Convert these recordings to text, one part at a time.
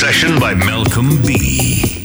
session by Malcolm B.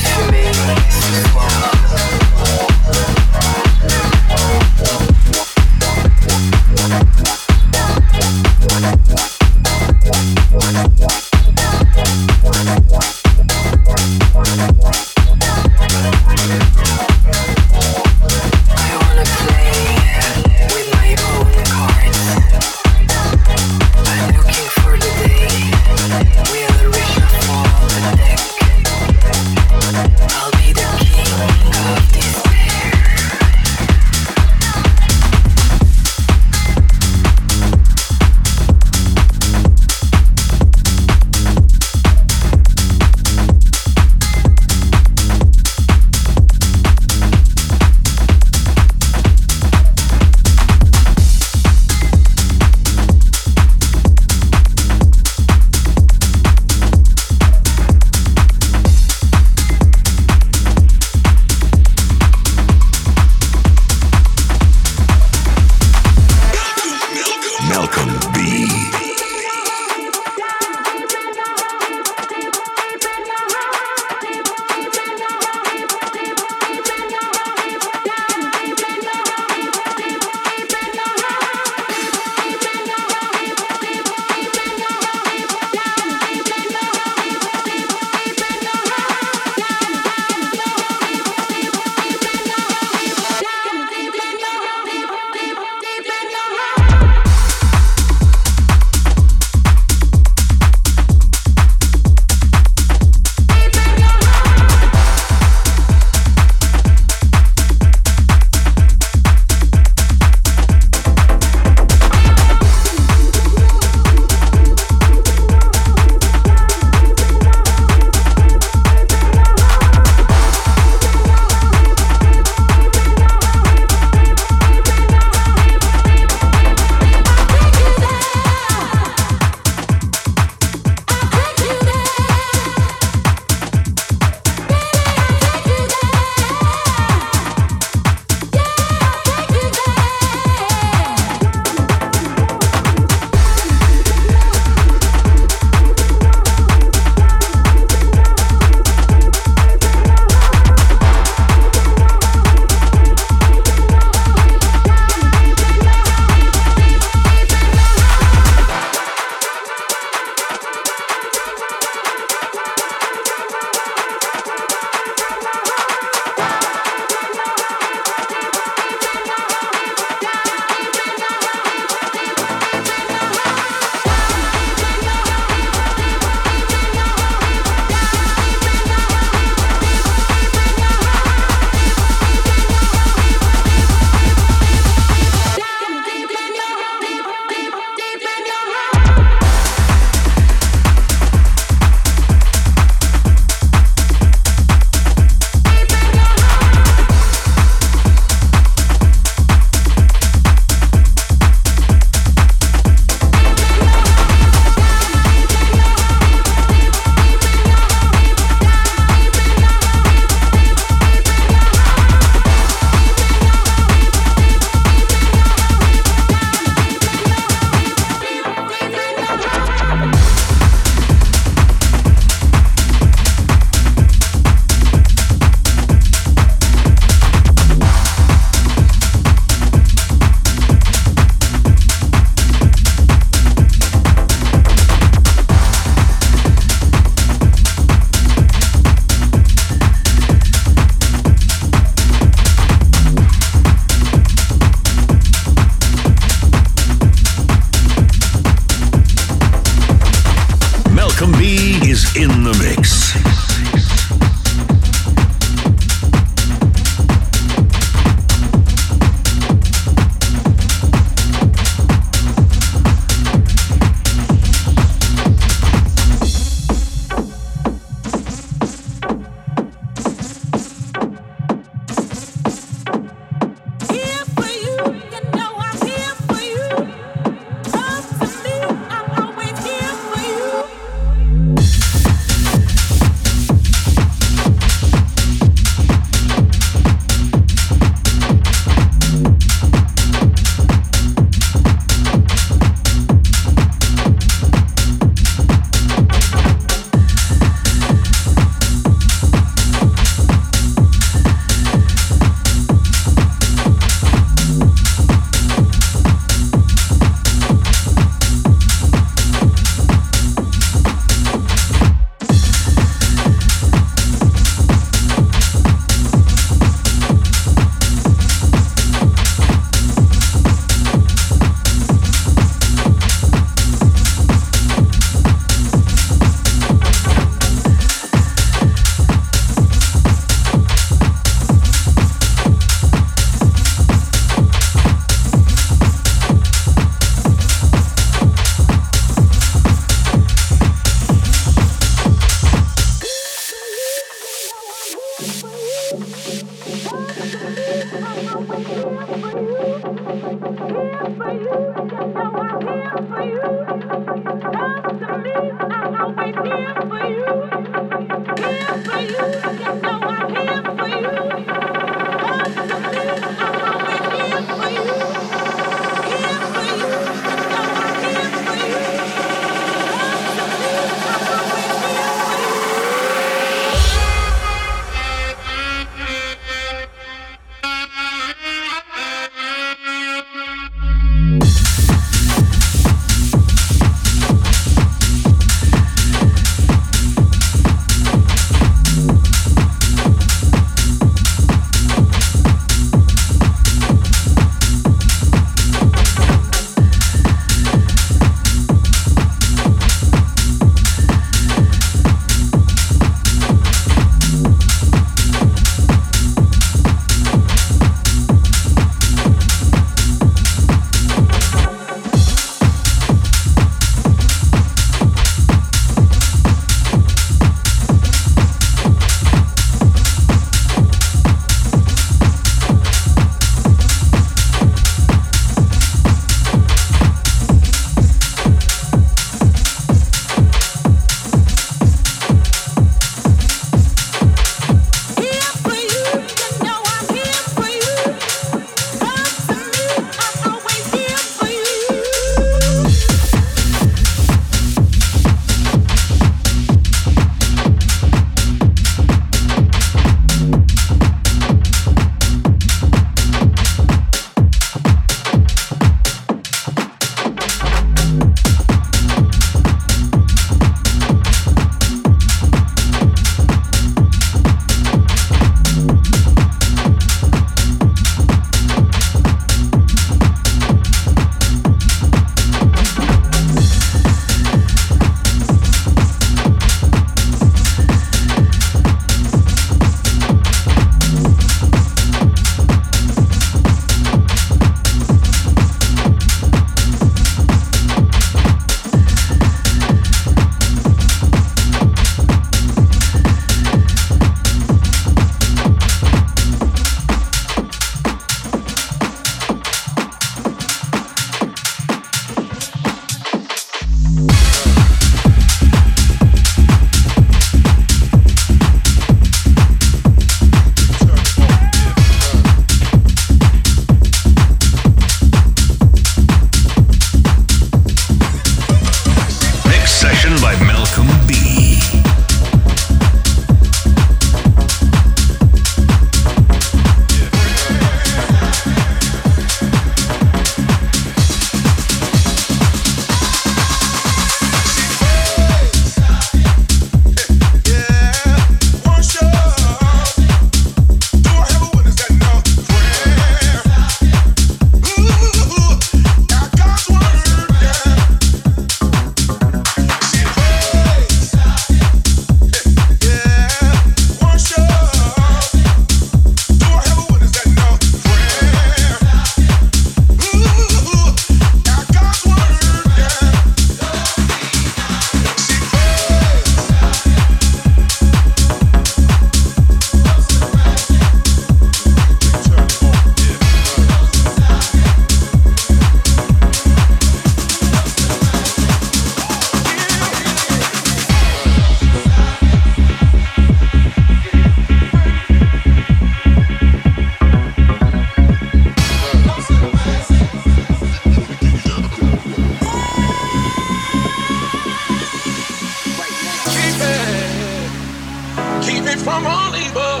from all evil.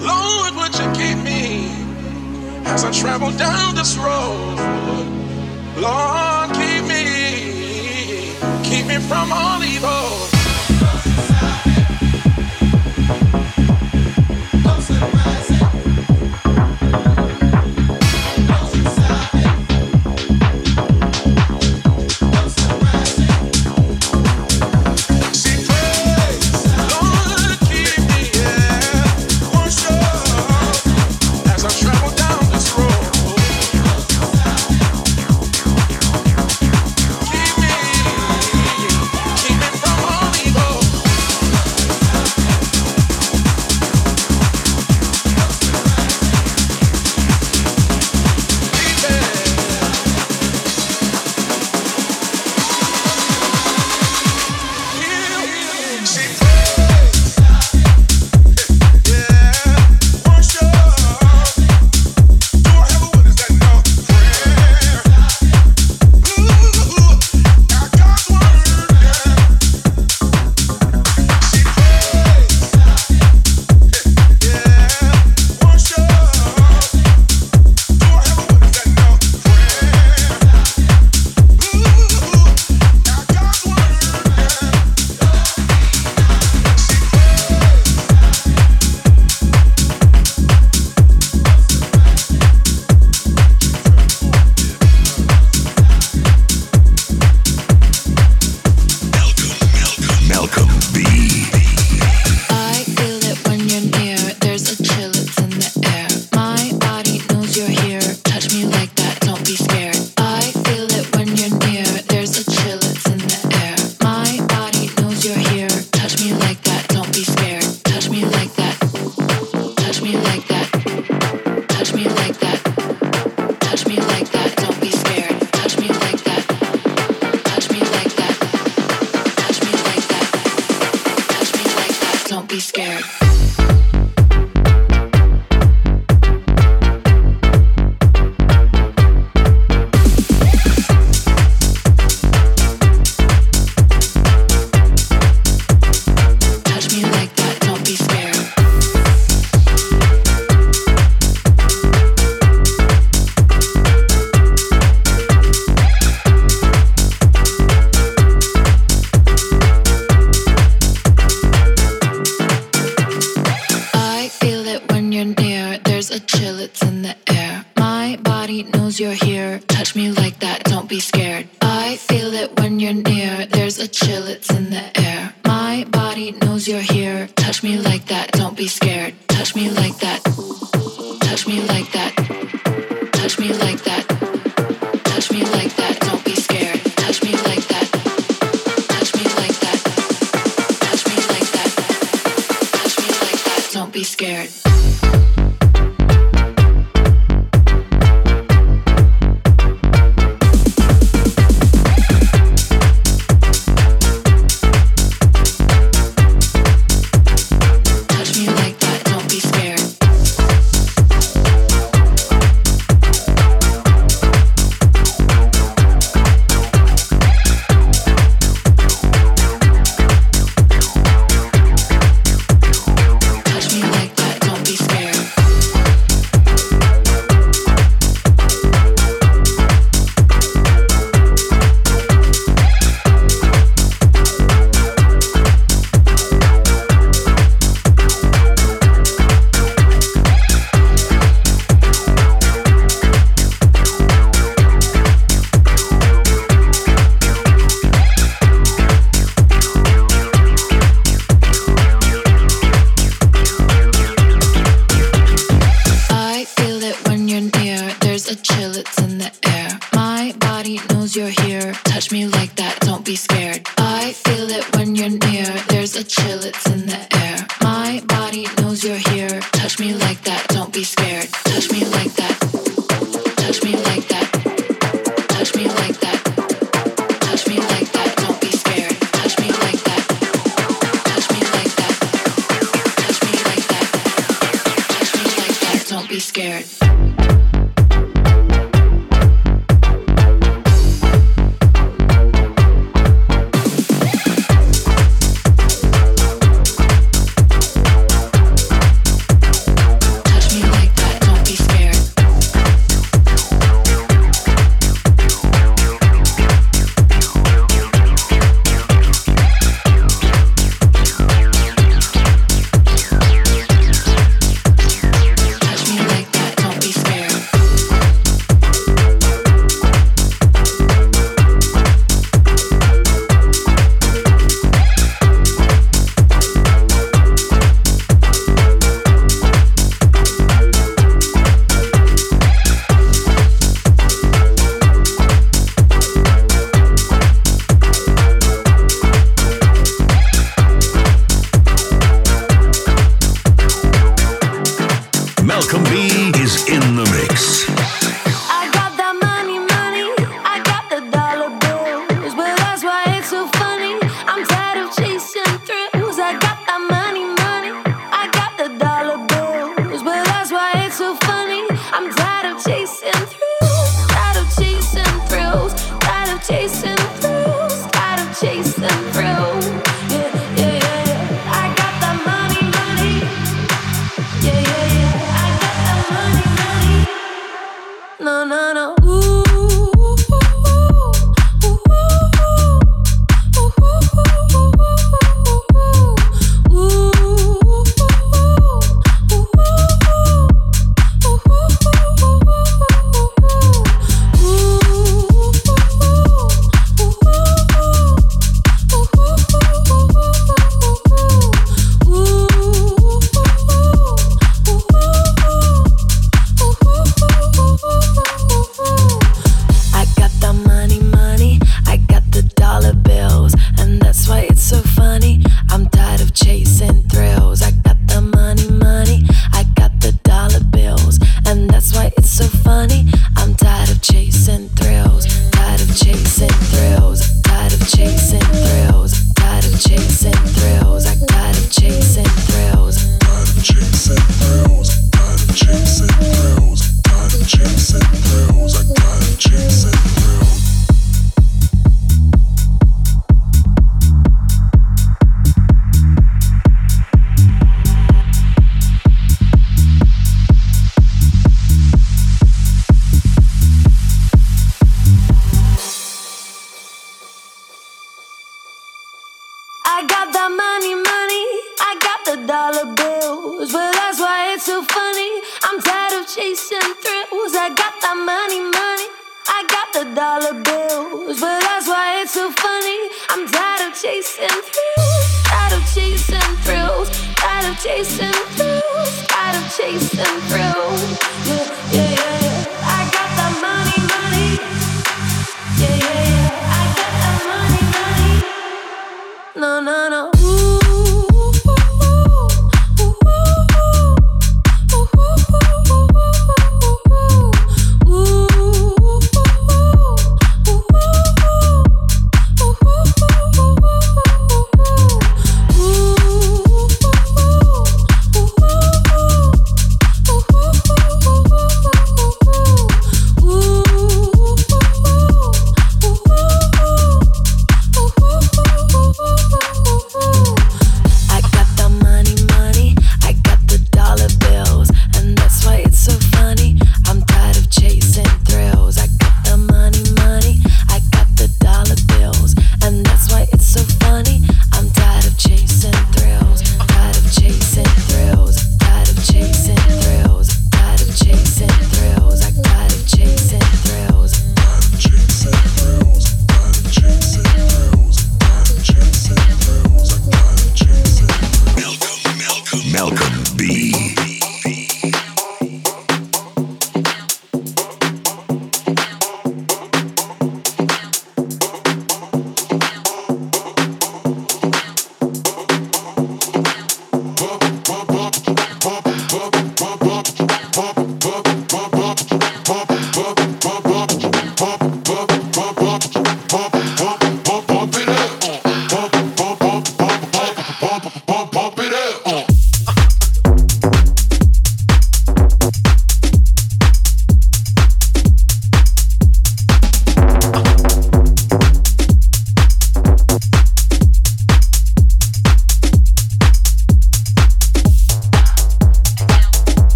Lord, would you keep me as I travel down this road? Lord, keep me, keep me from all evil.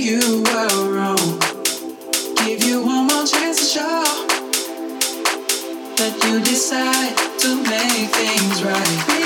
You were wrong. Give you one more chance to show that you decide to make things